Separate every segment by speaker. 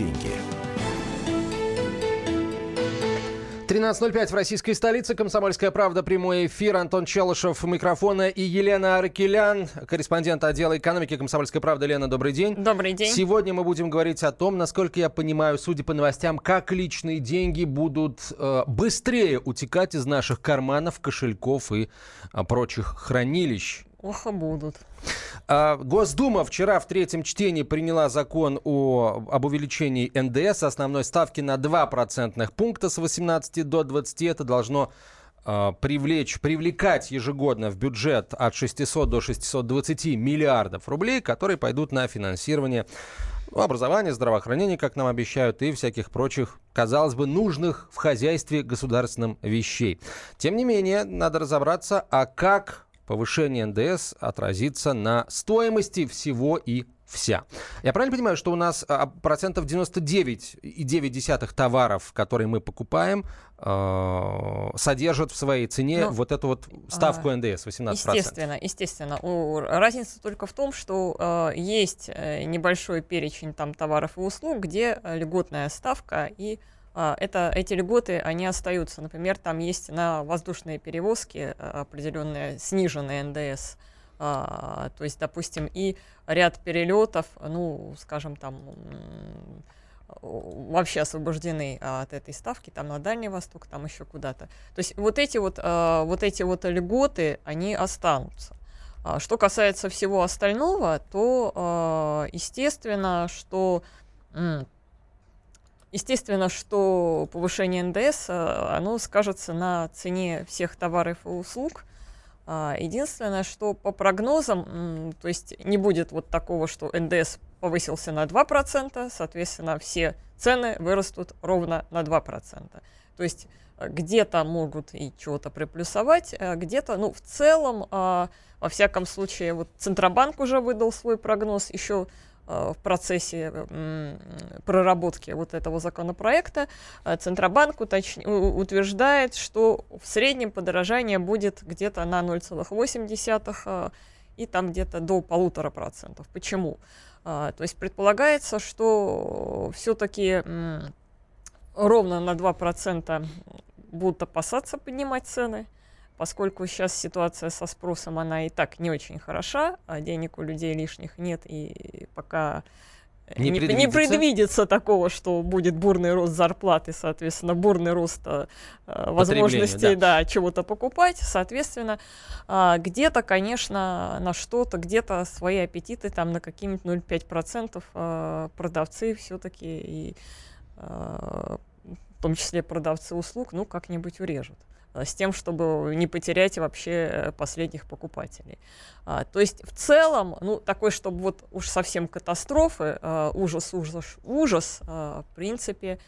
Speaker 1: деньги.
Speaker 2: 13.05 в российской столице. Комсомольская правда. Прямой эфир. Антон Челышев микрофона и Елена Аркелян, корреспондент отдела экономики Комсомольской правды. Лена, добрый день.
Speaker 3: Добрый день.
Speaker 2: Сегодня мы будем говорить о том, насколько я понимаю, судя по новостям, как личные деньги будут э, быстрее утекать из наших карманов, кошельков и э, прочих хранилищ.
Speaker 3: Ох, будут.
Speaker 2: А, Госдума вчера в третьем чтении приняла закон о, об увеличении НДС основной ставки на 2 процентных пункта с 18 до 20. Это должно а, привлечь, привлекать ежегодно в бюджет от 600 до 620 миллиардов рублей, которые пойдут на финансирование образования, здравоохранения, как нам обещают, и всяких прочих, казалось бы, нужных в хозяйстве государственным вещей. Тем не менее, надо разобраться, а как повышение НДС отразится на стоимости всего и вся. Я правильно понимаю, что у нас а, процентов 99,9 товаров, которые мы покупаем, э, содержат в своей цене ну, вот эту вот ставку а, НДС 18%?
Speaker 3: Естественно, естественно. У, разница только в том, что э, есть небольшой перечень там товаров и услуг, где льготная ставка и а, это, эти льготы, они остаются. Например, там есть на воздушные перевозки а, определенные сниженные НДС. А, то есть, допустим, и ряд перелетов, ну, скажем, там вообще освобождены от этой ставки, там на Дальний Восток, там еще куда-то. То есть вот эти вот, вот эти вот льготы, они останутся. Что касается всего остального, то естественно, что Естественно, что повышение НДС, э, оно скажется на цене всех товаров и услуг. А, единственное, что по прогнозам, то есть не будет вот такого, что НДС повысился на 2%, соответственно, все цены вырастут ровно на 2%. То есть э, где-то могут и чего-то приплюсовать, э, где-то, ну, в целом, а, во всяком случае, вот Центробанк уже выдал свой прогноз еще в процессе проработки вот этого законопроекта э, Центробанк уточ... утверждает, что в среднем подорожание будет где-то на 0,8 э, и там где-то до полутора процентов. Почему? То есть предполагается, что все-таки ровно на 2% будут опасаться поднимать цены – поскольку сейчас ситуация со спросом, она и так не очень хороша, а денег у людей лишних нет, и пока не, не, предвидится? не предвидится такого, что будет бурный рост зарплаты, соответственно, бурный рост э, возможностей да. Да, чего-то покупать. Соответственно, э, где-то, конечно, на что-то, где-то свои аппетиты там на какие-нибудь 0,5% э, продавцы все-таки и э, в том числе продавцы услуг, ну, как-нибудь урежут. Э, с тем, чтобы не потерять вообще э, последних покупателей. А, то есть в целом, ну, такой, чтобы вот уж совсем катастрофы, а, ужас, ужас, ужас, в принципе,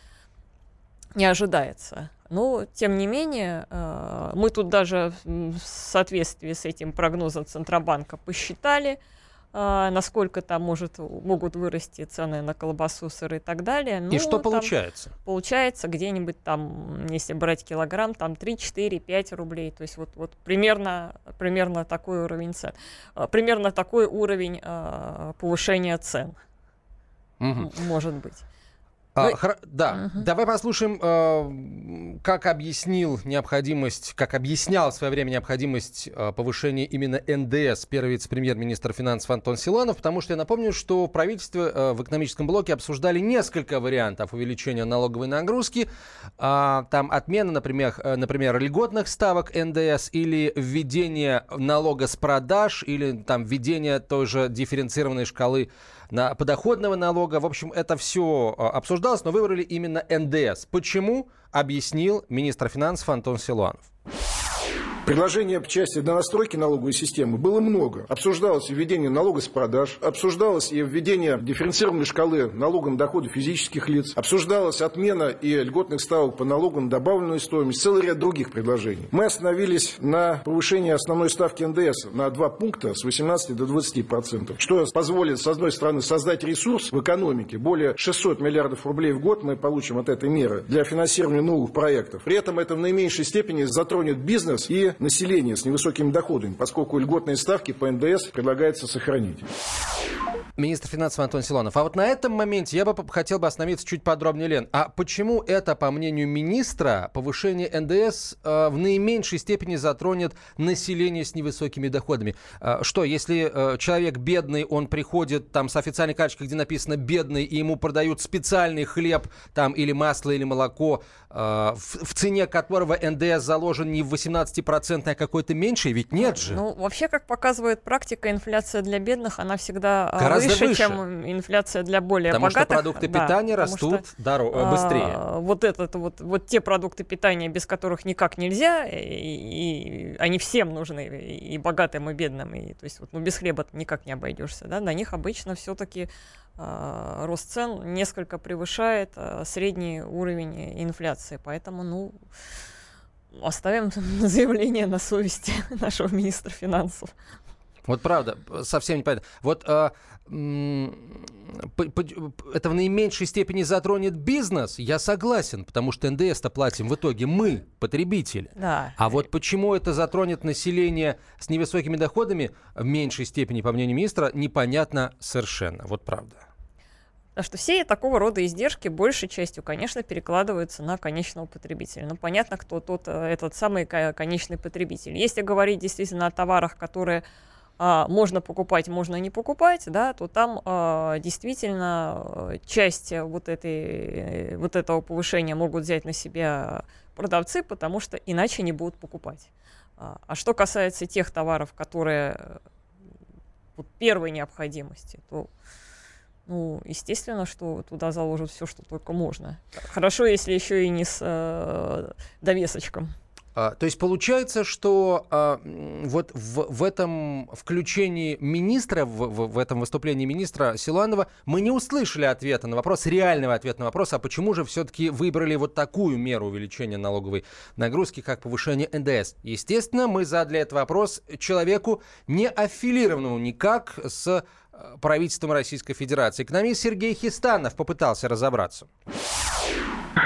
Speaker 3: не ожидается. Но, тем не менее, мы тут даже в соответствии с этим прогнозом Центробанка посчитали, насколько там может, могут вырасти цены на колбасу, сыр и так далее.
Speaker 2: Ну, и что получается?
Speaker 3: Получается где-нибудь там, если брать килограмм, там 3, 4, 5 рублей. То есть вот, вот примерно, примерно такой уровень цен. А, примерно такой уровень а, повышения цен угу. может быть.
Speaker 2: А, ну, хра- да, угу. давай послушаем, э, как объяснил необходимость, как объяснял в свое время необходимость э, повышения именно НДС первый вице-премьер-министр финансов Антон Силанов, потому что я напомню, что в правительстве э, в экономическом блоке обсуждали несколько вариантов увеличения налоговой нагрузки. Э, там отмена, например, э, например, льготных ставок НДС или введение налога с продаж или там введение той же дифференцированной шкалы на подоходного налога. В общем, это все а, обсуждалось, но выбрали именно НДС. Почему? Объяснил министр финансов Антон Силуанов.
Speaker 4: Предложений в части донастройки налоговой системы было много. Обсуждалось введение налога с продаж, обсуждалось и введение дифференцированной шкалы налога на физических лиц, обсуждалась отмена и льготных ставок по налогу на добавленную стоимость, целый ряд других предложений. Мы остановились на повышении основной ставки НДС на два пункта с 18 до 20 процентов, что позволит, с одной стороны, создать ресурс в экономике. Более 600 миллиардов рублей в год мы получим от этой меры для финансирования новых проектов. При этом это в наименьшей степени затронет бизнес и населения с невысокими доходами, поскольку льготные ставки по НДС предлагается сохранить.
Speaker 2: Министр финансов Антон Силонов. А вот на этом моменте я бы хотел бы остановиться чуть подробнее, Лен. А почему это, по мнению министра, повышение НДС э, в наименьшей степени затронет население с невысокими доходами? Э, что, если э, человек бедный, он приходит там с официальной карточкой, где написано «бедный», и ему продают специальный хлеб там или масло, или молоко, в, в цене которого НДС заложен не в 18%, а какой-то меньший? Ведь нет же.
Speaker 3: Ну, вообще, как показывает практика, инфляция для бедных, она всегда а, Гораздо выше, выше, чем инфляция для более
Speaker 2: потому
Speaker 3: богатых.
Speaker 2: Потому что продукты да, питания растут что, дорог, э, быстрее.
Speaker 3: А, вот, этот, вот, вот те продукты питания, без которых никак нельзя, и, и они всем нужны, и богатым, и бедным. И, то есть вот, ну, без хлеба никак не обойдешься. Да? На них обычно все-таки а, рост цен несколько превышает а, средний уровень инфляции. Поэтому, ну, оставим заявление на совести нашего министра финансов.
Speaker 2: Вот правда, совсем не понятно. Вот а, это в наименьшей степени затронет бизнес, я согласен, потому что НДС-то платим в итоге мы, потребители.
Speaker 3: Да.
Speaker 2: А вот почему это затронет население с невысокими доходами в меньшей степени, по мнению министра, непонятно совершенно. Вот правда.
Speaker 3: Потому что все такого рода издержки большей частью, конечно, перекладываются на конечного потребителя. Ну, понятно, кто тот, э, этот самый конечный потребитель. Если говорить действительно о товарах, которые а, можно покупать, можно не покупать, да, то там а, действительно э, часть вот, этой, вот этого повышения могут взять на себя продавцы, потому что иначе не будут покупать. А, а что касается тех товаров, которые э, вот, первой необходимости, то ну, естественно, что туда заложат все, что только можно. Хорошо, если еще и не с э, довесочком.
Speaker 2: А, то есть получается, что а, вот в, в этом включении министра, в, в, в этом выступлении министра Силуанова, мы не услышали ответа на вопрос, реального ответа на вопрос, а почему же все-таки выбрали вот такую меру увеличения налоговой нагрузки, как повышение НДС. Естественно, мы задали этот вопрос человеку, не аффилированному никак с а, правительством Российской Федерации. Экономист Сергей Хистанов попытался разобраться.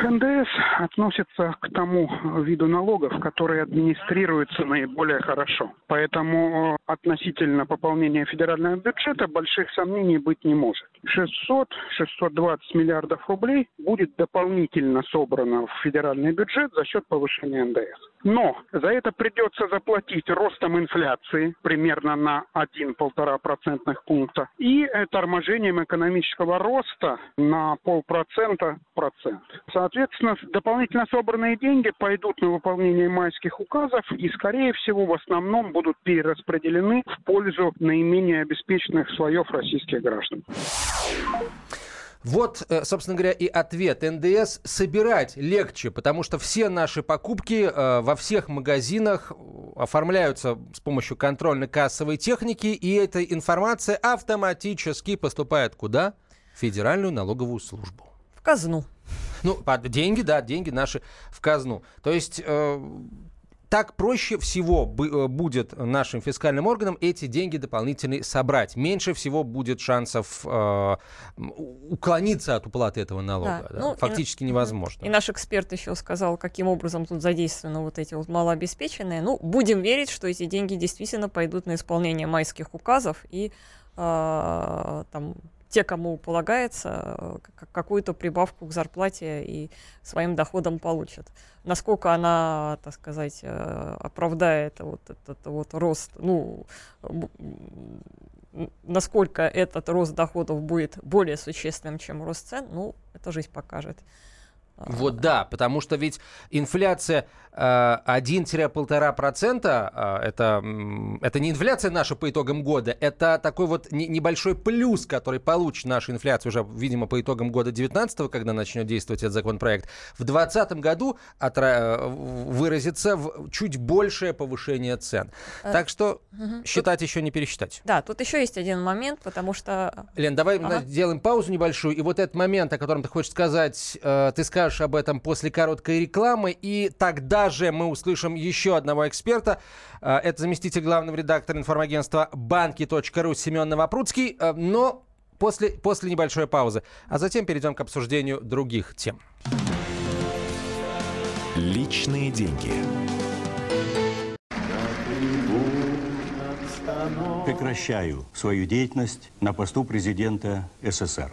Speaker 1: НДС относится к тому виду налогов, которые администрируются наиболее хорошо. Поэтому э, относительно пополнения федерального бюджета больших сомнений быть не может. 600-620 миллиардов рублей будет дополнительно собрано в федеральный бюджет за счет повышения НДС. Но за это придется заплатить ростом инфляции примерно на 1-1,5 процентных пункта и торможением экономического роста на полпроцента процент. Соответственно, дополнительно собранные деньги пойдут на выполнение майских указов и, скорее всего, в основном будут перераспределены в пользу наименее обеспеченных слоев российских граждан.
Speaker 2: Вот, э, собственно говоря, и ответ. НДС собирать легче, потому что все наши покупки э, во всех магазинах оформляются с помощью контрольно-кассовой техники, и эта информация автоматически поступает куда? В Федеральную налоговую службу.
Speaker 3: В казну.
Speaker 2: Ну, деньги, да, деньги наши в казну. То есть э, так проще всего э, будет нашим фискальным органам эти деньги дополнительные собрать. Меньше всего будет шансов э, уклониться от уплаты этого налога. Да. Да? Ну, Фактически и, невозможно.
Speaker 3: И наш эксперт еще сказал, каким образом тут задействованы вот эти вот малообеспеченные. Ну, будем верить, что эти деньги действительно пойдут на исполнение майских указов и э, там те, кому полагается, э, какую-то прибавку к зарплате и своим доходам получат. Насколько она, так сказать, э, оправдает вот этот вот рост, ну, насколько этот рост доходов будет более существенным, чем рост цен, ну, это жизнь покажет.
Speaker 2: Вот да, потому что ведь инфляция э, 1-1,5%, э, это, это не инфляция наша по итогам года, это такой вот не, небольшой плюс, который получит наша инфляция уже, видимо, по итогам года 19 когда начнет действовать этот законопроект. В 2020 году отра- э, выразится в чуть большее повышение цен. Так что угу. считать тут, еще не пересчитать.
Speaker 3: Да, тут еще есть один момент, потому что...
Speaker 2: Лен, давай ага. сделаем паузу небольшую, и вот этот момент, о котором ты хочешь сказать, э, ты скажешь расскажешь об этом после короткой рекламы. И тогда же мы услышим еще одного эксперта. Э, это заместитель главного редактора информагентства банки.ру Семен Новопрудский. Э, но после, после небольшой паузы. А затем перейдем к обсуждению других тем.
Speaker 5: Личные деньги. прекращаю свою деятельность на посту президента СССР.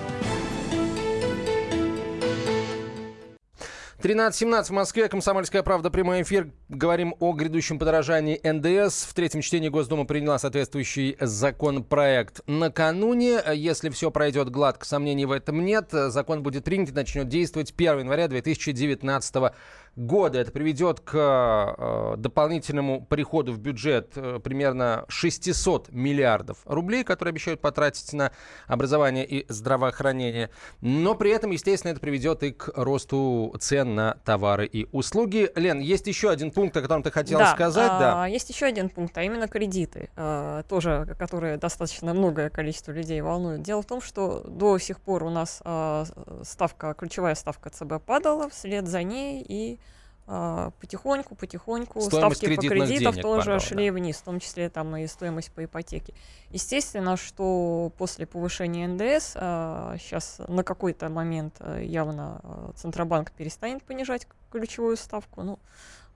Speaker 2: 13.17 в Москве. Комсомольская правда. Прямой эфир. Говорим о грядущем подорожании НДС. В третьем чтении Госдума приняла соответствующий законопроект. Накануне, если все пройдет гладко, сомнений в этом нет, закон будет принят и начнет действовать 1 января 2019 года года. Это приведет к э, дополнительному приходу в бюджет э, примерно 600 миллиардов рублей, которые обещают потратить на образование и здравоохранение. Но при этом, естественно, это приведет и к росту цен на товары и услуги. Лен, есть еще один пункт, о котором ты хотела
Speaker 3: да,
Speaker 2: сказать.
Speaker 3: А, да, есть еще один пункт, а именно кредиты, а, тоже, которые достаточно многое количество людей волнуют. Дело в том, что до сих пор у нас а, ставка, ключевая ставка ЦБ падала, вслед за ней и потихоньку, потихоньку
Speaker 2: стоимость
Speaker 3: ставки по кредитам тоже
Speaker 2: падала,
Speaker 3: шли
Speaker 2: да.
Speaker 3: вниз, в том числе там и стоимость по ипотеке. Естественно, что после повышения НДС а, сейчас на какой-то момент а, явно а, Центробанк перестанет понижать ключевую ставку, ну,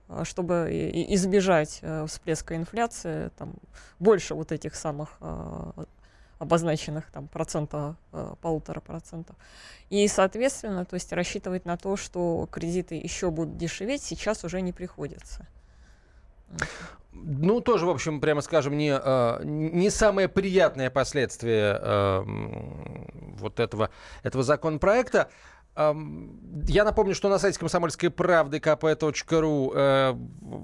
Speaker 3: а, чтобы избежать а, всплеска инфляции, там больше вот этих самых а, обозначенных там процента, э, полутора процентов. И, соответственно, то есть рассчитывать на то, что кредиты еще будут дешеветь, сейчас уже не приходится.
Speaker 2: Ну, тоже, в общем, прямо скажем, не, э, не самое приятное последствие э, вот этого, этого законопроекта. Я напомню, что на сайте комсомольской правды kp.ru э,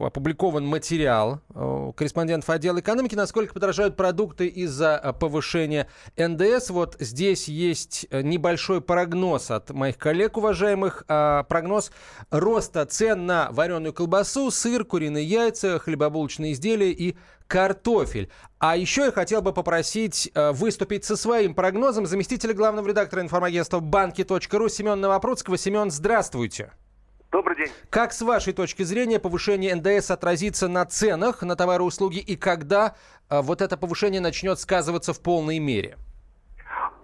Speaker 2: опубликован материал э, корреспондентов отдела экономики, насколько подорожают продукты из-за э, повышения НДС. Вот здесь есть э, небольшой прогноз от моих коллег, уважаемых. Э, прогноз роста цен на вареную колбасу, сыр, куриные яйца, хлебобулочные изделия и картофель. А еще я хотел бы попросить э, выступить со своим прогнозом заместителя главного редактора информагентства банки.ру Семен Новопрудского. Семен, здравствуйте.
Speaker 6: Добрый день.
Speaker 2: Как с вашей точки зрения повышение НДС отразится на ценах на товары и услуги и когда э, вот это повышение начнет сказываться в полной мере?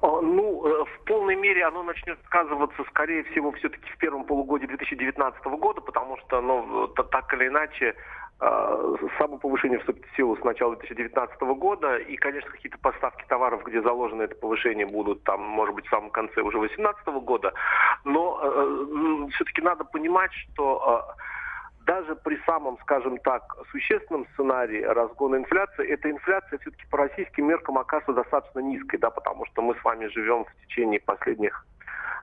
Speaker 6: Ну, э, в полной мере оно начнет сказываться, скорее всего, все-таки в первом полугодии 2019 года, потому что, ну, так или иначе, а, само повышение вступит в силу с начала 2019 года, и, конечно, какие-то поставки товаров, где заложено это повышение, будут там, может быть, в самом конце уже 2018 года. Но э, все-таки надо понимать, что э, даже при самом, скажем так, существенном сценарии разгона инфляции, эта инфляция все-таки по российским меркам окажется достаточно низкой, да, потому что мы с вами живем в течение последних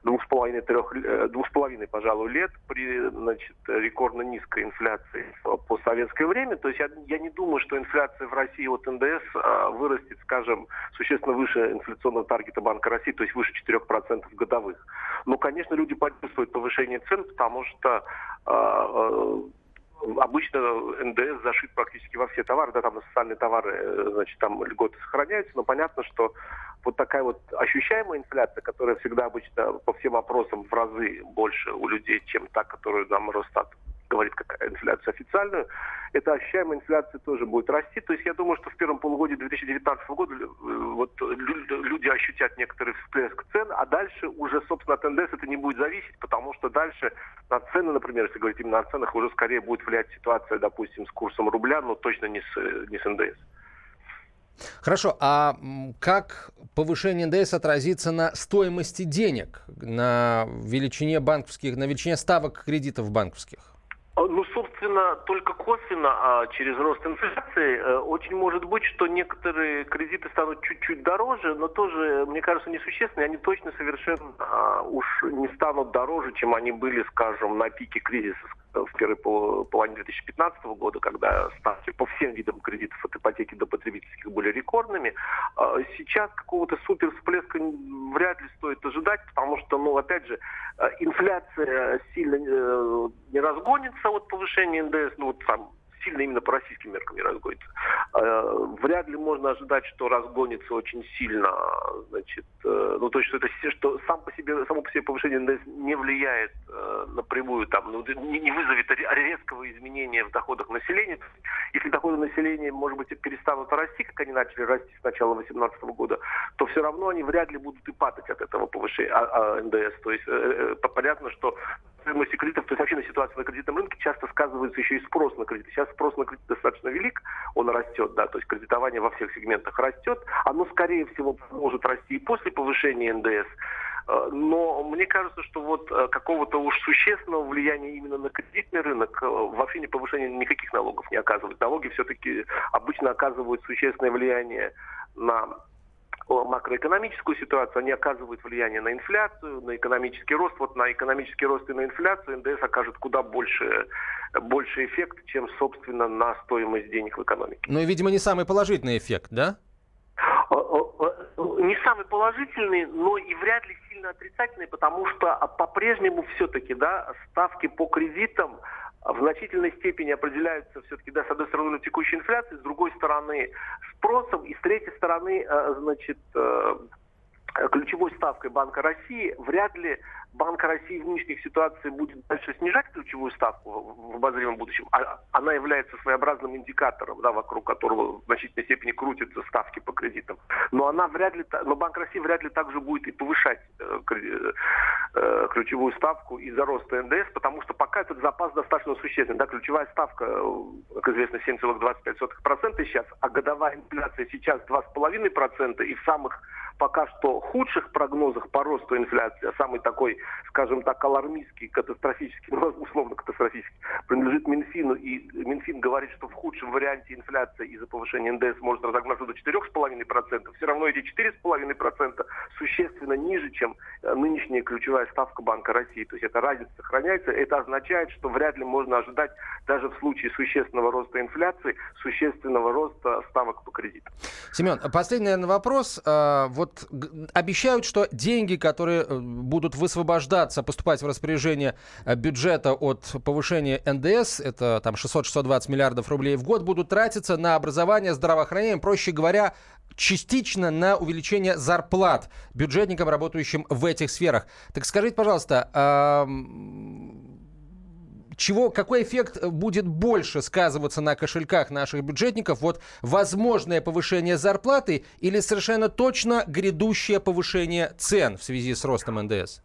Speaker 6: двух с половиной, трех, э, двух с половиной, пожалуй, лет при значит, рекордно низкой инфляции по советское время. То есть я, я не думаю, что инфляция в России от НДС а, вырастет, скажем, существенно выше инфляционного таргета Банка России, то есть выше 4% годовых. Но, конечно, люди почувствуют повышение цен, потому что а, а, обычно НДС зашит практически во все товары, да, там на социальные товары, э, значит, там льготы сохраняются, но понятно, что вот такая вот ощущаемая инфляция, которая всегда обычно по всем вопросам в разы больше у людей, чем та, которую нам Росстат говорит как инфляцию официальную, эта ощущаемая инфляция тоже будет расти. То есть я думаю, что в первом полугодии 2019 года э, вот, люди ощутят некоторый всплеск цен, а дальше уже, собственно, от НДС это не будет зависеть, потому что дальше на цены, например, если говорить именно о ценах, уже скорее будет влиять ситуация, допустим, с курсом рубля, но точно не с, не с НДС.
Speaker 2: Хорошо, а как повышение НДС отразится на стоимости денег, на величине банковских, на величине ставок кредитов банковских?
Speaker 6: А, собственно, только косвенно, а через рост инфляции, э, очень может быть, что некоторые кредиты станут чуть-чуть дороже, но тоже, мне кажется, несущественные. Они точно совершенно а, уж не станут дороже, чем они были, скажем, на пике кризиса в первой половине 2015 года, когда ставки по всем видам кредитов от ипотеки до потребительских были рекордными. А, сейчас какого-то супер всплеска вряд ли стоит ожидать, потому что, ну, опять же, инфляция сильно э, не разгонится от повышения НДС, ну, вот там сильно именно по российским меркам не разгонится. Э, вряд ли можно ожидать, что разгонится очень сильно, значит, э, ну то есть что это что сам по себе само по себе повышение НДС не влияет э, напрямую там, ну, не, вызовет резкого изменения в доходах населения. Если доходы населения, может быть, перестанут расти, как они начали расти с начала 2018 года, то все равно они вряд ли будут и падать от этого повышения а, а, НДС. То есть понятно, что стоимости кредитов, то есть вообще на ситуацию на кредитном рынке часто сказывается еще и спрос на кредит. Сейчас спрос на кредит достаточно велик, он растет, да, то есть кредитование во всех сегментах растет, оно скорее всего может расти и после повышения НДС. Э, но мне кажется, что вот э, какого-то уж существенного влияния именно на кредитный рынок э, вообще не повышение никаких налогов не оказывает. Налоги все-таки обычно оказывают существенное влияние на макроэкономическую ситуацию, они оказывают влияние на инфляцию, на экономический рост. Вот на экономический рост и на инфляцию НДС окажет куда больше, больше эффект, чем, собственно, на стоимость денег в экономике.
Speaker 2: Ну и, видимо, не самый положительный эффект, да?
Speaker 6: Не самый положительный, но и вряд ли сильно отрицательный, потому что по-прежнему все-таки да, ставки по кредитам в значительной степени определяются все-таки, да, с одной стороны, текущей инфляцией, с другой стороны, спросом, и с третьей стороны, э, значит, э, ключевой ставкой Банка России вряд ли Банк России в нынешних ситуациях будет дальше снижать ключевую ставку в обозримом будущем, а она является своеобразным индикатором, да, вокруг которого в значительной степени крутятся ставки по кредитам. Но она вряд ли, но Банк России вряд ли также будет и повышать э, э, ключевую ставку из-за роста НДС, потому что пока этот запас достаточно существенный. Да, ключевая ставка, э, как известно, 7,25% сейчас, а годовая инфляция сейчас 2,5%, и в самых пока что худших прогнозах по росту инфляции, а самый такой, скажем так, алармистский, катастрофический, ну, условно катастрофический, принадлежит Минфину, и Минфин говорит, что в худшем варианте инфляция из-за повышения НДС может разогнаться до 4,5%, все равно эти 4,5% существенно ниже, чем э, нынешняя ключевая ставка Банка России. То есть эта разница сохраняется. Это означает, что вряд ли можно ожидать даже в случае существенного роста инфляции, существенного роста ставок по кредитам.
Speaker 2: Семен, последний наверное, вопрос. А, вот обещают, что деньги, которые э, будут высвобождаться, поступать в распоряжение э, бюджета от повышения НДС, это там 600-620 миллиардов рублей в год, будут тратиться на образование, здравоохранение, проще говоря, частично на увеличение зарплат бюджетникам, работающим в этих сферах. Так скажите, пожалуйста, чего, какой эффект э, будет больше сказываться на кошельках наших бюджетников? Вот возможное повышение зарплаты или совершенно точно грядущее повышение цен в связи с ростом НДС?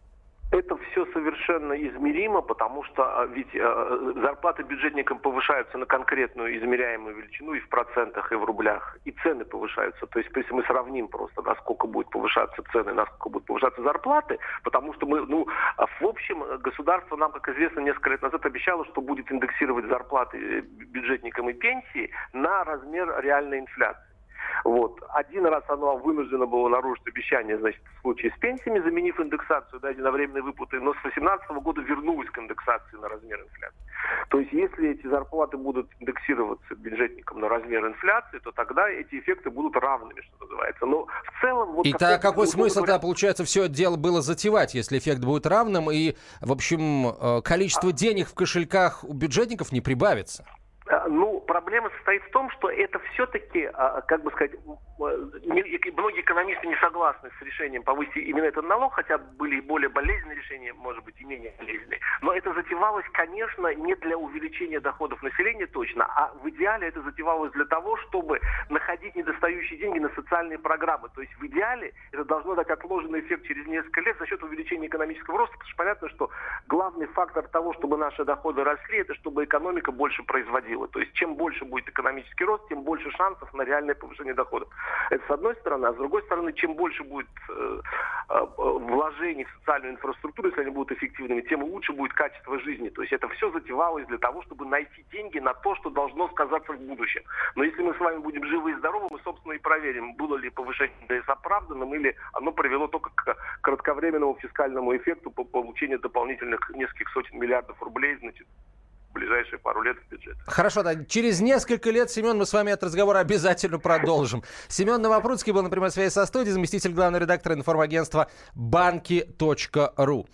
Speaker 6: Это все совершенно измеримо, потому что а, ведь э, зарплаты бюджетникам повышаются на конкретную измеряемую величину и в процентах, и в рублях, и цены повышаются. То есть, если мы сравним просто, насколько будут повышаться цены, насколько будут повышаться зарплаты, потому что мы, ну, а в общем, государство нам, как известно, несколько лет назад обещало, что будет индексировать зарплаты э, бюджетникам и пенсии на размер реальной инфляции. Вот. Один раз оно вынуждено было нарушить обещание, значит, в случае с пенсиями, заменив индексацию, да, единовременные выплаты, но с 2018 года вернулась к индексации на размер инфляции. То есть, если эти зарплаты будут индексироваться бюджетникам на размер инфляции, то тогда эти эффекты будут равными, что называется. Но в целом...
Speaker 2: Вот, и так какой смысл тогда, получается, все это дело было затевать, если эффект будет равным, и, в общем, э, количество а... денег в кошельках у бюджетников не прибавится?
Speaker 6: Проблема состоит в том, что это все-таки, а, как бы сказать, многие экономисты не согласны с решением повысить именно этот налог, хотя были и более болезненные решения, может быть, и менее болезненные. Но это затевалось, конечно, не для увеличения доходов населения точно, а в идеале это затевалось для того, чтобы находить недостающие деньги на социальные программы. То есть в идеале это должно дать отложенный эффект через несколько лет за счет увеличения экономического роста, потому что понятно, что главный фактор того, чтобы наши доходы росли, это чтобы экономика больше производила. То есть чем больше будет экономический рост, тем больше шансов на реальное повышение доходов. Это с одной стороны. А с другой стороны, чем больше будет э, э, вложений в социальную инфраструктуру, если они будут эффективными, тем лучше будет качество жизни. То есть это все затевалось для того, чтобы найти деньги на то, что должно сказаться в будущем. Но если мы с вами будем живы и здоровы, мы, собственно, и проверим, было ли повышение НДС оправданным или оно привело только к кратковременному фискальному эффекту по получению дополнительных нескольких сотен миллиардов рублей, значит, ближайшие пару лет в бюджет.
Speaker 2: Хорошо, да. Через несколько лет, Семен, мы с вами этот разговор обязательно продолжим. Семен Новопрудский был на прямой связи со студией, заместитель главного редактора информагентства банки.ру.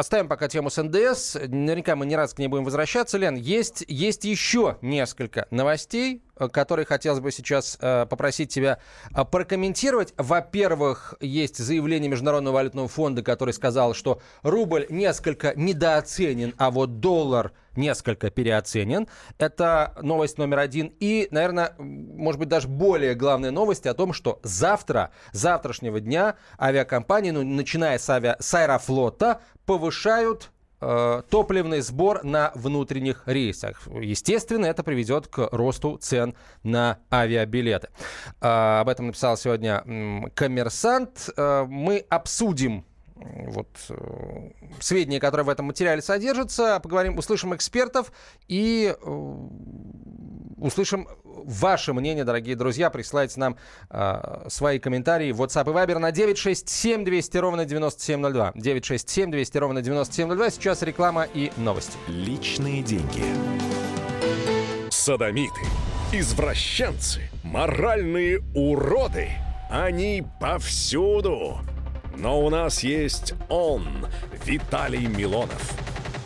Speaker 2: Оставим пока тему с НДС. Наверняка мы не раз к ней будем возвращаться. Лен, есть, есть еще несколько новостей, Э, который хотелось бы сейчас э, попросить тебя э, прокомментировать. Во-первых, есть заявление Международного валютного фонда, который сказал, что рубль несколько недооценен, а вот доллар несколько переоценен. Это новость номер один. И, наверное, может быть, даже более главная новость о том, что завтра, завтрашнего дня авиакомпании, ну, начиная с, авиа, с аэрофлота, повышают Э, топливный сбор на внутренних рейсах. Естественно, это приведет к росту цен на авиабилеты. Э, об этом написал сегодня коммерсант. Э, мы обсудим вот, сведения, которые в этом материале содержатся, поговорим, услышим экспертов и услышим ваше мнение, дорогие друзья. Присылайте нам э, свои комментарии в WhatsApp и Viber на 967 200 ровно 9702. 967 200 ровно 9702. Сейчас реклама и новости.
Speaker 7: Личные деньги. Садомиты, извращенцы, моральные уроды. Они повсюду. Но у нас есть он, Виталий Милонов.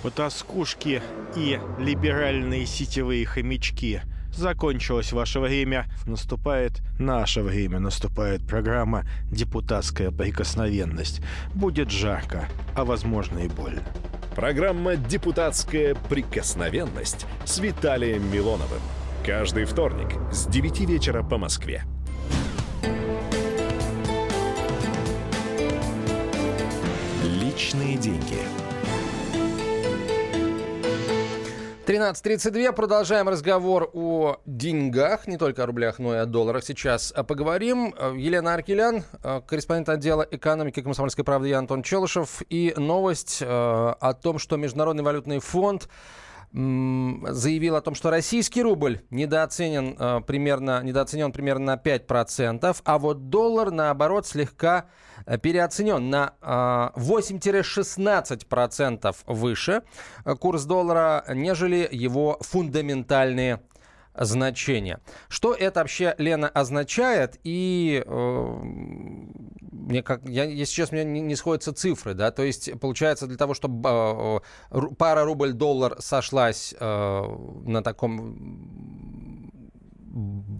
Speaker 8: Потаскушки и либеральные сетевые хомячки – Закончилось ваше время, наступает наше время, наступает программа «Депутатская прикосновенность». Будет жарко, а возможно и больно.
Speaker 7: Программа «Депутатская прикосновенность» с Виталием Милоновым. Каждый вторник с 9 вечера по Москве.
Speaker 2: Личные деньги. 13.32. Продолжаем разговор о деньгах, не только о рублях, но и о долларах. Сейчас а, поговорим. Елена Аркелян, а, корреспондент отдела экономики «Комсомольской правды» я Антон Челышев. И новость о том, что Международный валютный фонд заявил о том, что российский рубль недооценен примерно, недооценен примерно на 5%, а вот доллар, наоборот, слегка Э, переоценен на 8-16% э, выше э, курс доллара, нежели его фундаментальные значения. Что это вообще, Лена, означает? И э, мне как, я, сейчас меня не, не сходятся цифры, да, то есть получается для того, чтобы э, пара рубль-доллар сошлась э, на таком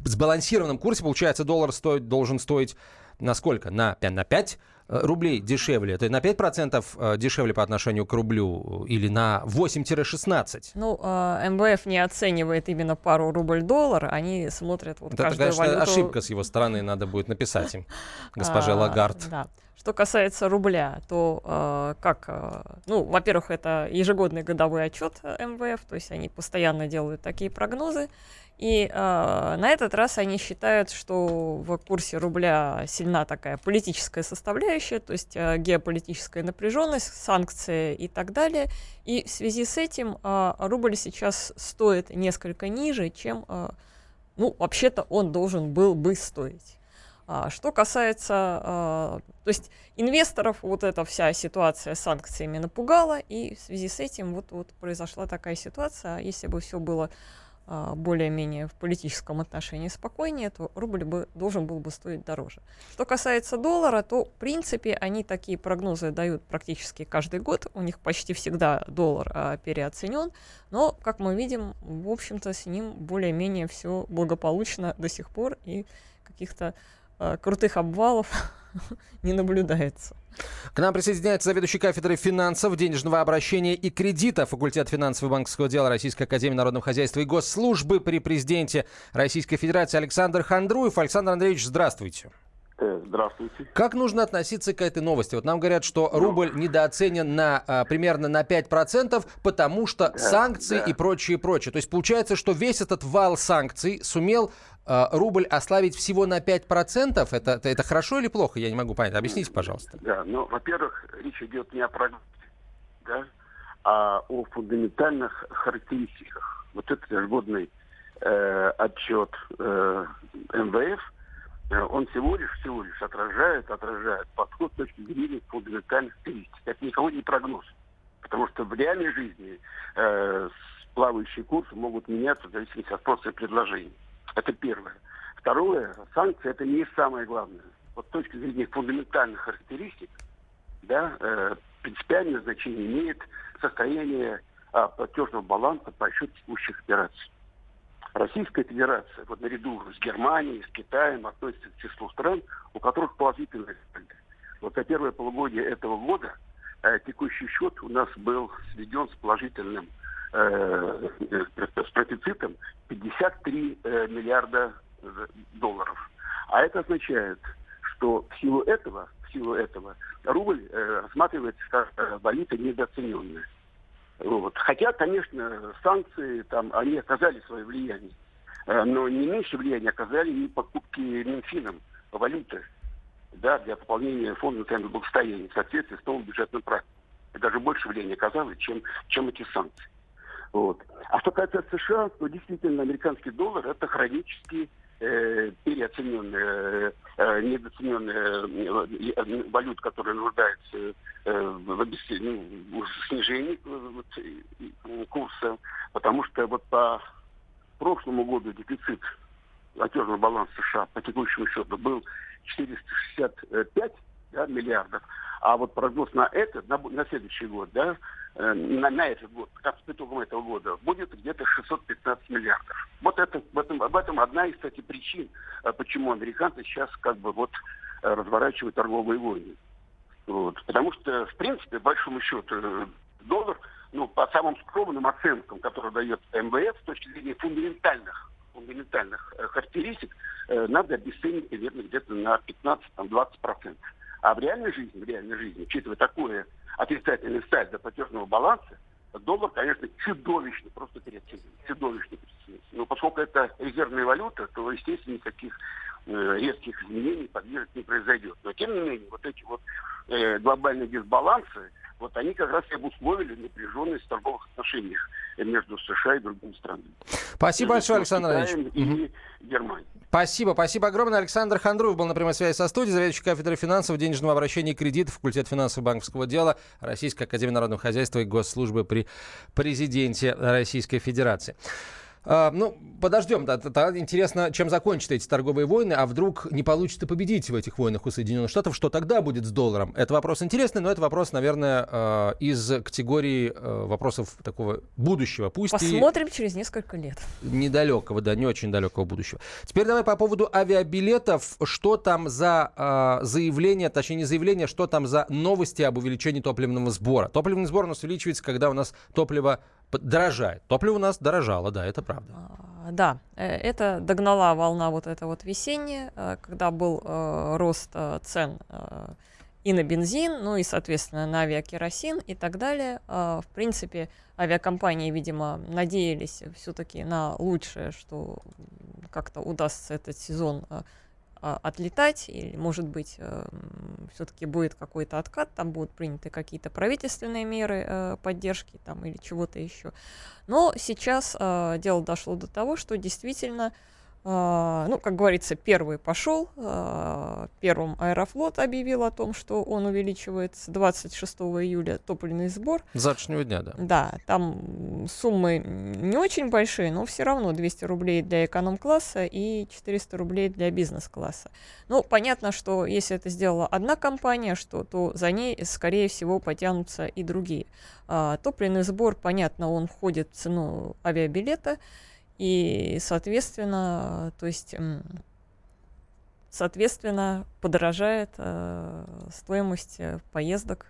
Speaker 2: сбалансированном курсе, получается, доллар стоит, должен стоить на сколько? На, на 5 э, рублей дешевле, это на 5% э, дешевле по отношению к рублю или на 8-16?
Speaker 3: Ну, э, МВФ не оценивает именно пару рубль-доллар, они смотрят вот
Speaker 2: Это,
Speaker 3: каждую
Speaker 2: конечно,
Speaker 3: валюту...
Speaker 2: ошибка с его стороны, надо будет написать им, госпоже а, Лагард.
Speaker 3: Да. Что касается рубля, то э, как, э, ну, во-первых, это ежегодный годовой отчет МВФ, то есть они постоянно делают такие прогнозы, и э, на этот раз они считают, что в курсе рубля сильна такая политическая составляющая, то есть э, геополитическая напряженность, санкции и так далее. И в связи с этим э, рубль сейчас стоит несколько ниже, чем, э, ну, вообще-то он должен был бы стоить. А, что касается, а, то есть инвесторов вот эта вся ситуация с санкциями напугала, и в связи с этим вот, вот произошла такая ситуация. Если бы все было более-менее в политическом отношении спокойнее, то рубль бы должен был бы стоить дороже. Что касается доллара, то в принципе они такие прогнозы дают практически каждый год. У них почти всегда доллар а, переоценен, но, как мы видим, в общем-то с ним более-менее все благополучно до сих пор и каких-то а, крутых обвалов не наблюдается.
Speaker 2: К нам присоединяется заведующий кафедрой финансов, денежного обращения и кредита факультет финансового и банковского дела Российской Академии Народного Хозяйства и Госслужбы при президенте Российской Федерации Александр Хандруев. Александр Андреевич, здравствуйте.
Speaker 9: Э, здравствуйте.
Speaker 2: Как нужно относиться к этой новости? Вот нам говорят, что рубль недооценен на а, примерно на 5%, потому что да, санкции да. и прочее, прочее. То есть получается, что весь этот вал санкций сумел рубль ослабить всего на 5%? Это, это, это хорошо или плохо? Я не могу понять. Объясните, пожалуйста.
Speaker 9: Да, ну, во-первых, речь идет не о прогнозе, да, а о фундаментальных характеристиках. Вот этот ежегодный э, отчет э, МВФ – Э, он всего лишь, всего лишь отражает, отражает подход с точки зрения фундаментальных характеристик. Это никого не прогноз. Потому что в реальной жизни э, плавающие курсы могут меняться в зависимости от спроса и предложения. Это первое. Второе, санкции это не самое главное. Вот с точки зрения фундаментальных характеристик, да, э, принципиальное значение имеет состояние а, платежного баланса по счету текущих операций. Российская Федерация, вот наряду с Германией, с Китаем, относится к числу стран, у которых положительные тренды. Вот за первое полугодие этого года э, текущий счет у нас был сведен с положительным э, с профицитом 53 э, миллиарда долларов. А это означает, что в силу этого, в силу этого рубль э, рассматривается как э, валюта недооцененная. Вот. Хотя, конечно, санкции там, они оказали свое влияние. Э, но не меньше влияния оказали и покупки Минфином валюты да, для пополнения фонда национального благосостояния в соответствии с новым бюджетным проектом. И даже больше влияния оказалось, чем, чем эти санкции. Вот. А что касается США, то действительно американский доллар это хронический э, переоцененная, э, недооцененная э, валюта, которая нуждается э, в, ну, снижении э, вот, курса, потому что вот по прошлому году дефицит платежного баланса США по текущему счету был 465 да, миллиардов, а вот прогноз на этот, на, на следующий год, да, Э, на, на этот год, как по итогам этого года, будет где-то 615 миллиардов. Вот это, в этом, об этом одна из, кстати, причин, э, почему американцы сейчас как бы вот э, разворачивают торговые войны. Вот. Потому что, в принципе, большому счету, доллар, ну, по самым скромным оценкам, которые дает МВФ, с точки зрения фундаментальных, фундаментальных характеристик, надо обесценить примерно где-то на 15-20%. А в реальной жизни, в реальной жизни, учитывая такое отрицательный сальдо платежного баланса, доллар, конечно, чудовищно просто переоценен. Чудовищно переоценен. Но поскольку это резервная валюта, то, естественно, никаких э, резких изменений подвижек не произойдет. Но, тем не менее, вот эти вот э, глобальные дисбалансы, вот они как раз и обусловили напряженность в торговых отношениях между США и другими странами.
Speaker 2: Спасибо большое, Александр
Speaker 9: Ильич. И Германией.
Speaker 2: Спасибо, спасибо огромное. Александр Хандруев был на прямой связи со студией, заведующий кафедрой финансов, денежного обращения и кредитов, факультет финансового банковского дела Российской Академии Народного Хозяйства и Госслужбы при президенте Российской Федерации. А, ну, подождем. Да, да, интересно, чем закончатся эти торговые войны, а вдруг не получится победить в этих войнах у Соединенных Штатов, что тогда будет с долларом? Это вопрос интересный, но это вопрос, наверное, э, из категории э, вопросов такого будущего. Пусть
Speaker 3: Посмотрим и через несколько лет.
Speaker 2: Недалекого, да, не очень далекого будущего. Теперь давай по поводу авиабилетов. Что там за э, заявление, точнее не заявление, что там за новости об увеличении топливного сбора? Топливный сбор у нас увеличивается, когда у нас топливо дорожает. Топливо у нас дорожало, да, это правда.
Speaker 3: А, да, э, это догнала волна вот эта вот весенняя, э, когда был э, рост цен и на бензин, ну и, соответственно, на авиакеросин и так далее. Э, в принципе, авиакомпании, видимо, надеялись все-таки на лучшее, что как-то удастся этот сезон а, отлетать, или, может быть, э, все-таки будет какой-то откат, там будут приняты какие-то правительственные меры э, поддержки там, или чего-то еще. Но сейчас э, дело дошло до того, что действительно ну, как говорится, первый пошел. Uh, первым Аэрофлот объявил о том, что он увеличивает с 26 июля топливный сбор.
Speaker 2: С завтрашнего дня, да.
Speaker 3: Да, там суммы не очень большие, но все равно 200 рублей для эконом-класса и 400 рублей для бизнес-класса. Ну, понятно, что если это сделала одна компания, что, то за ней, скорее всего, потянутся и другие. Uh, топливный сбор, понятно, он входит в цену авиабилета. И, соответственно, то есть, соответственно, подорожает э, стоимость э, поездок.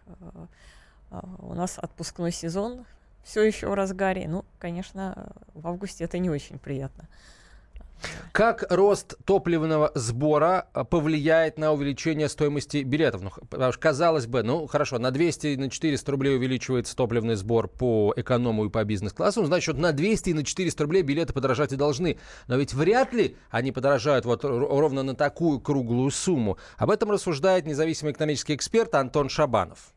Speaker 3: Э, у нас отпускной сезон все еще в разгаре. Ну, конечно, в августе это не очень приятно.
Speaker 2: Как рост топливного сбора а, повлияет на увеличение стоимости билетов? Ну, потому что, казалось бы, ну, хорошо, на 200 и на 400 рублей увеличивается топливный сбор по эконому и по бизнес-классу, ну, значит, на 200 и на 400 рублей билеты подорожать и должны. Но ведь вряд ли они подорожают вот ровно на такую круглую сумму. Об этом рассуждает независимый экономический эксперт Антон Шабанов.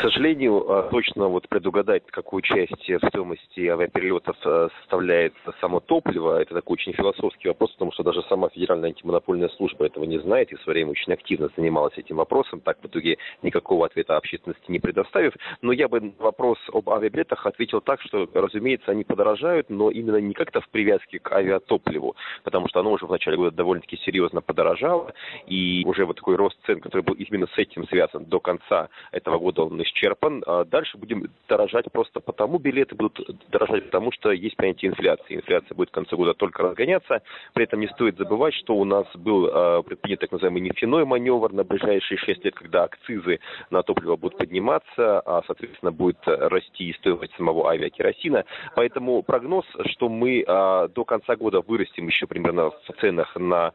Speaker 10: К сожалению, а, точно вот предугадать, какую часть стоимости авиаперелетов а, составляет само топливо, это такой очень философский вопрос, потому что даже сама Федеральная антимонопольная служба этого не знает и в свое время очень активно занималась этим вопросом, так в итоге никакого ответа общественности не предоставив. Но я бы вопрос об авиабилетах ответил так, что, разумеется, они подорожают, но именно не как-то в привязке к авиатопливу, потому что оно уже в начале года довольно-таки серьезно подорожало, и уже вот такой рост цен, который был именно с этим связан до конца этого года, он исчерпан. А дальше будем дорожать просто потому, билеты будут дорожать, потому что есть понятие инфляции. Инфляция будет в конце года только разгоняться. При этом не стоит забывать, что у нас был э, предпринят так называемый нефтяной маневр на ближайшие 6 лет, когда акцизы на топливо будут подниматься, а, соответственно, будет расти и стоимость самого авиакеросина. Поэтому прогноз, что мы э, до конца года вырастем еще примерно в ценах на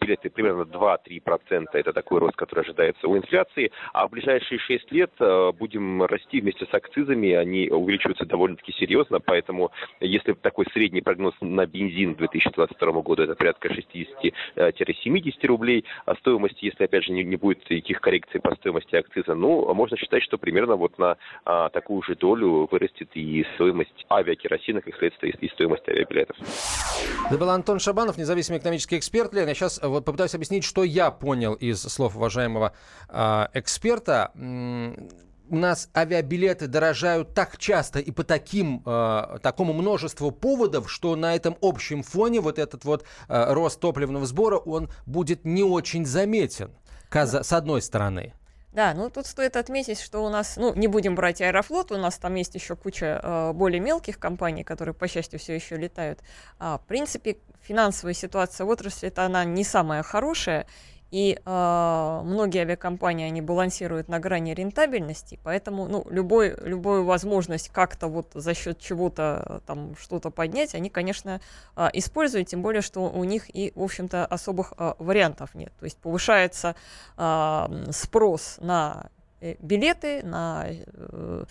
Speaker 10: билеты примерно 2-3%. Это такой рост, который ожидается у инфляции. А в ближайшие 6 лет будем расти вместе с акцизами. Они увеличиваются довольно-таки серьезно. Поэтому если такой средний прогноз на бензин к 2022 году это порядка 60-70 рублей, а стоимость, если опять же не, не будет никаких коррекций по стоимости акциза, ну, можно считать, что примерно вот на а, такую же долю вырастет и стоимость авиакеросина, как следствие, и стоимость авиабилетов.
Speaker 2: Это был Антон Шабанов, независимый экономический эксперт. Лен, я сейчас вот попытаюсь объяснить, что я понял из слов уважаемого э, эксперта у нас авиабилеты дорожают так часто и по таким, э, такому множеству поводов, что на этом общем фоне вот этот вот э, рост топливного сбора, он будет не очень заметен, с одной стороны.
Speaker 3: Да, ну тут стоит отметить, что у нас, ну не будем брать Аэрофлот, у нас там есть еще куча э, более мелких компаний, которые, по счастью, все еще летают. А, в принципе, финансовая ситуация в отрасли это она не самая хорошая, и э, многие авиакомпании, они балансируют на грани рентабельности, поэтому ну, любой, любую возможность как-то вот за счет чего-то там что-то поднять, они, конечно, э, используют, тем более, что у них и, в общем-то, особых э, вариантов нет. То есть повышается э, спрос на э, билеты, на... Э,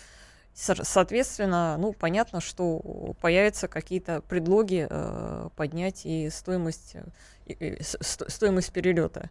Speaker 3: Соответственно, ну, понятно, что появятся какие-то предлоги э, поднять и стоимость, и, и, стоимость перелета.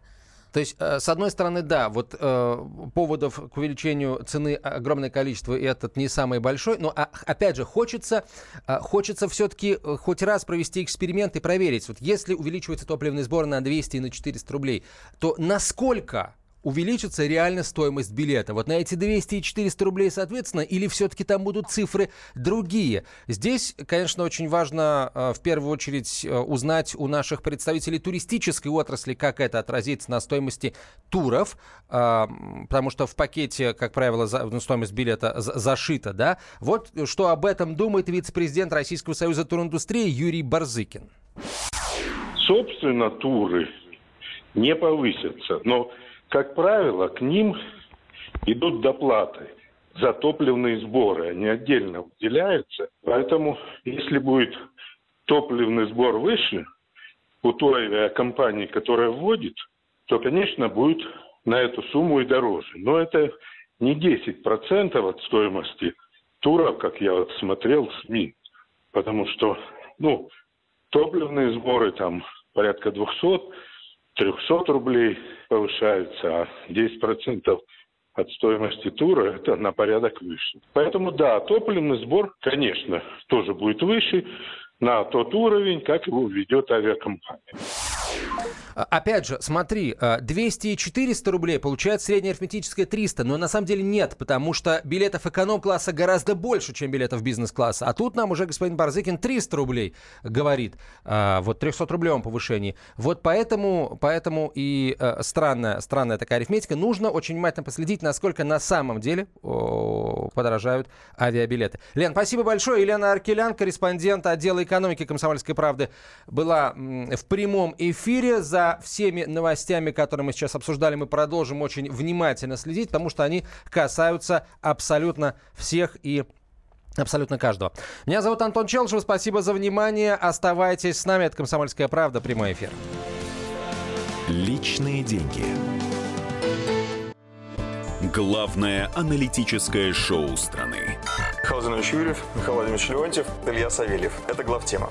Speaker 2: То есть, э, с одной стороны, да, вот э, поводов к увеличению цены огромное количество, и этот не самый большой, но, а, опять же, хочется, э, хочется все-таки хоть раз провести эксперимент и проверить, вот если увеличивается топливный сбор на 200 и на 400 рублей, то насколько увеличится реально стоимость билета. Вот на эти 200 и 400 рублей, соответственно, или все-таки там будут цифры другие. Здесь, конечно, очень важно э, в первую очередь э, узнать у наших представителей туристической отрасли, как это отразится на стоимости туров, э, потому что в пакете, как правило, ну, стоимость билета зашита, да. Вот что об этом думает вице-президент Российского союза туриндустрии Юрий Барзыкин.
Speaker 11: Собственно, туры не повысятся, но как правило, к ним идут доплаты за топливные сборы. Они отдельно выделяются. Поэтому, если будет топливный сбор выше у той авиакомпании, которая вводит, то, конечно, будет на эту сумму и дороже. Но это не 10% от стоимости тура, как я вот смотрел в СМИ. Потому что, ну, топливные сборы там порядка 200, 300 рублей повышаются, а 10% от стоимости тура это на порядок выше. Поэтому да, топливный сбор, конечно, тоже будет выше на тот уровень, как его ведет авиакомпания.
Speaker 2: А, опять же, смотри, 200 а, и 400 рублей получает средняя арифметическая 300, но на самом деле нет, потому что билетов эконом-класса гораздо больше, чем билетов бизнес-класса. А тут нам уже господин Барзыкин 300 рублей говорит, а, вот 300-рублевом повышении. Вот поэтому, поэтому и странная, странная такая арифметика. Нужно очень внимательно последить, насколько на самом деле подорожают авиабилеты. Лен, спасибо большое. Елена Аркелян, корреспондент отдела экономики «Комсомольской правды», была в прямом эфире за за всеми новостями, которые мы сейчас обсуждали, мы продолжим очень внимательно следить, потому что они касаются абсолютно всех и Абсолютно каждого. Меня зовут Антон Челшев. Спасибо за внимание. Оставайтесь с нами. Это «Комсомольская правда». Прямой эфир.
Speaker 7: Личные деньги. Главное аналитическое шоу страны.
Speaker 12: Михаил Владимирович Юрьев, Михаил Владимирович Леонтьев, Илья Савельев. Это главтема.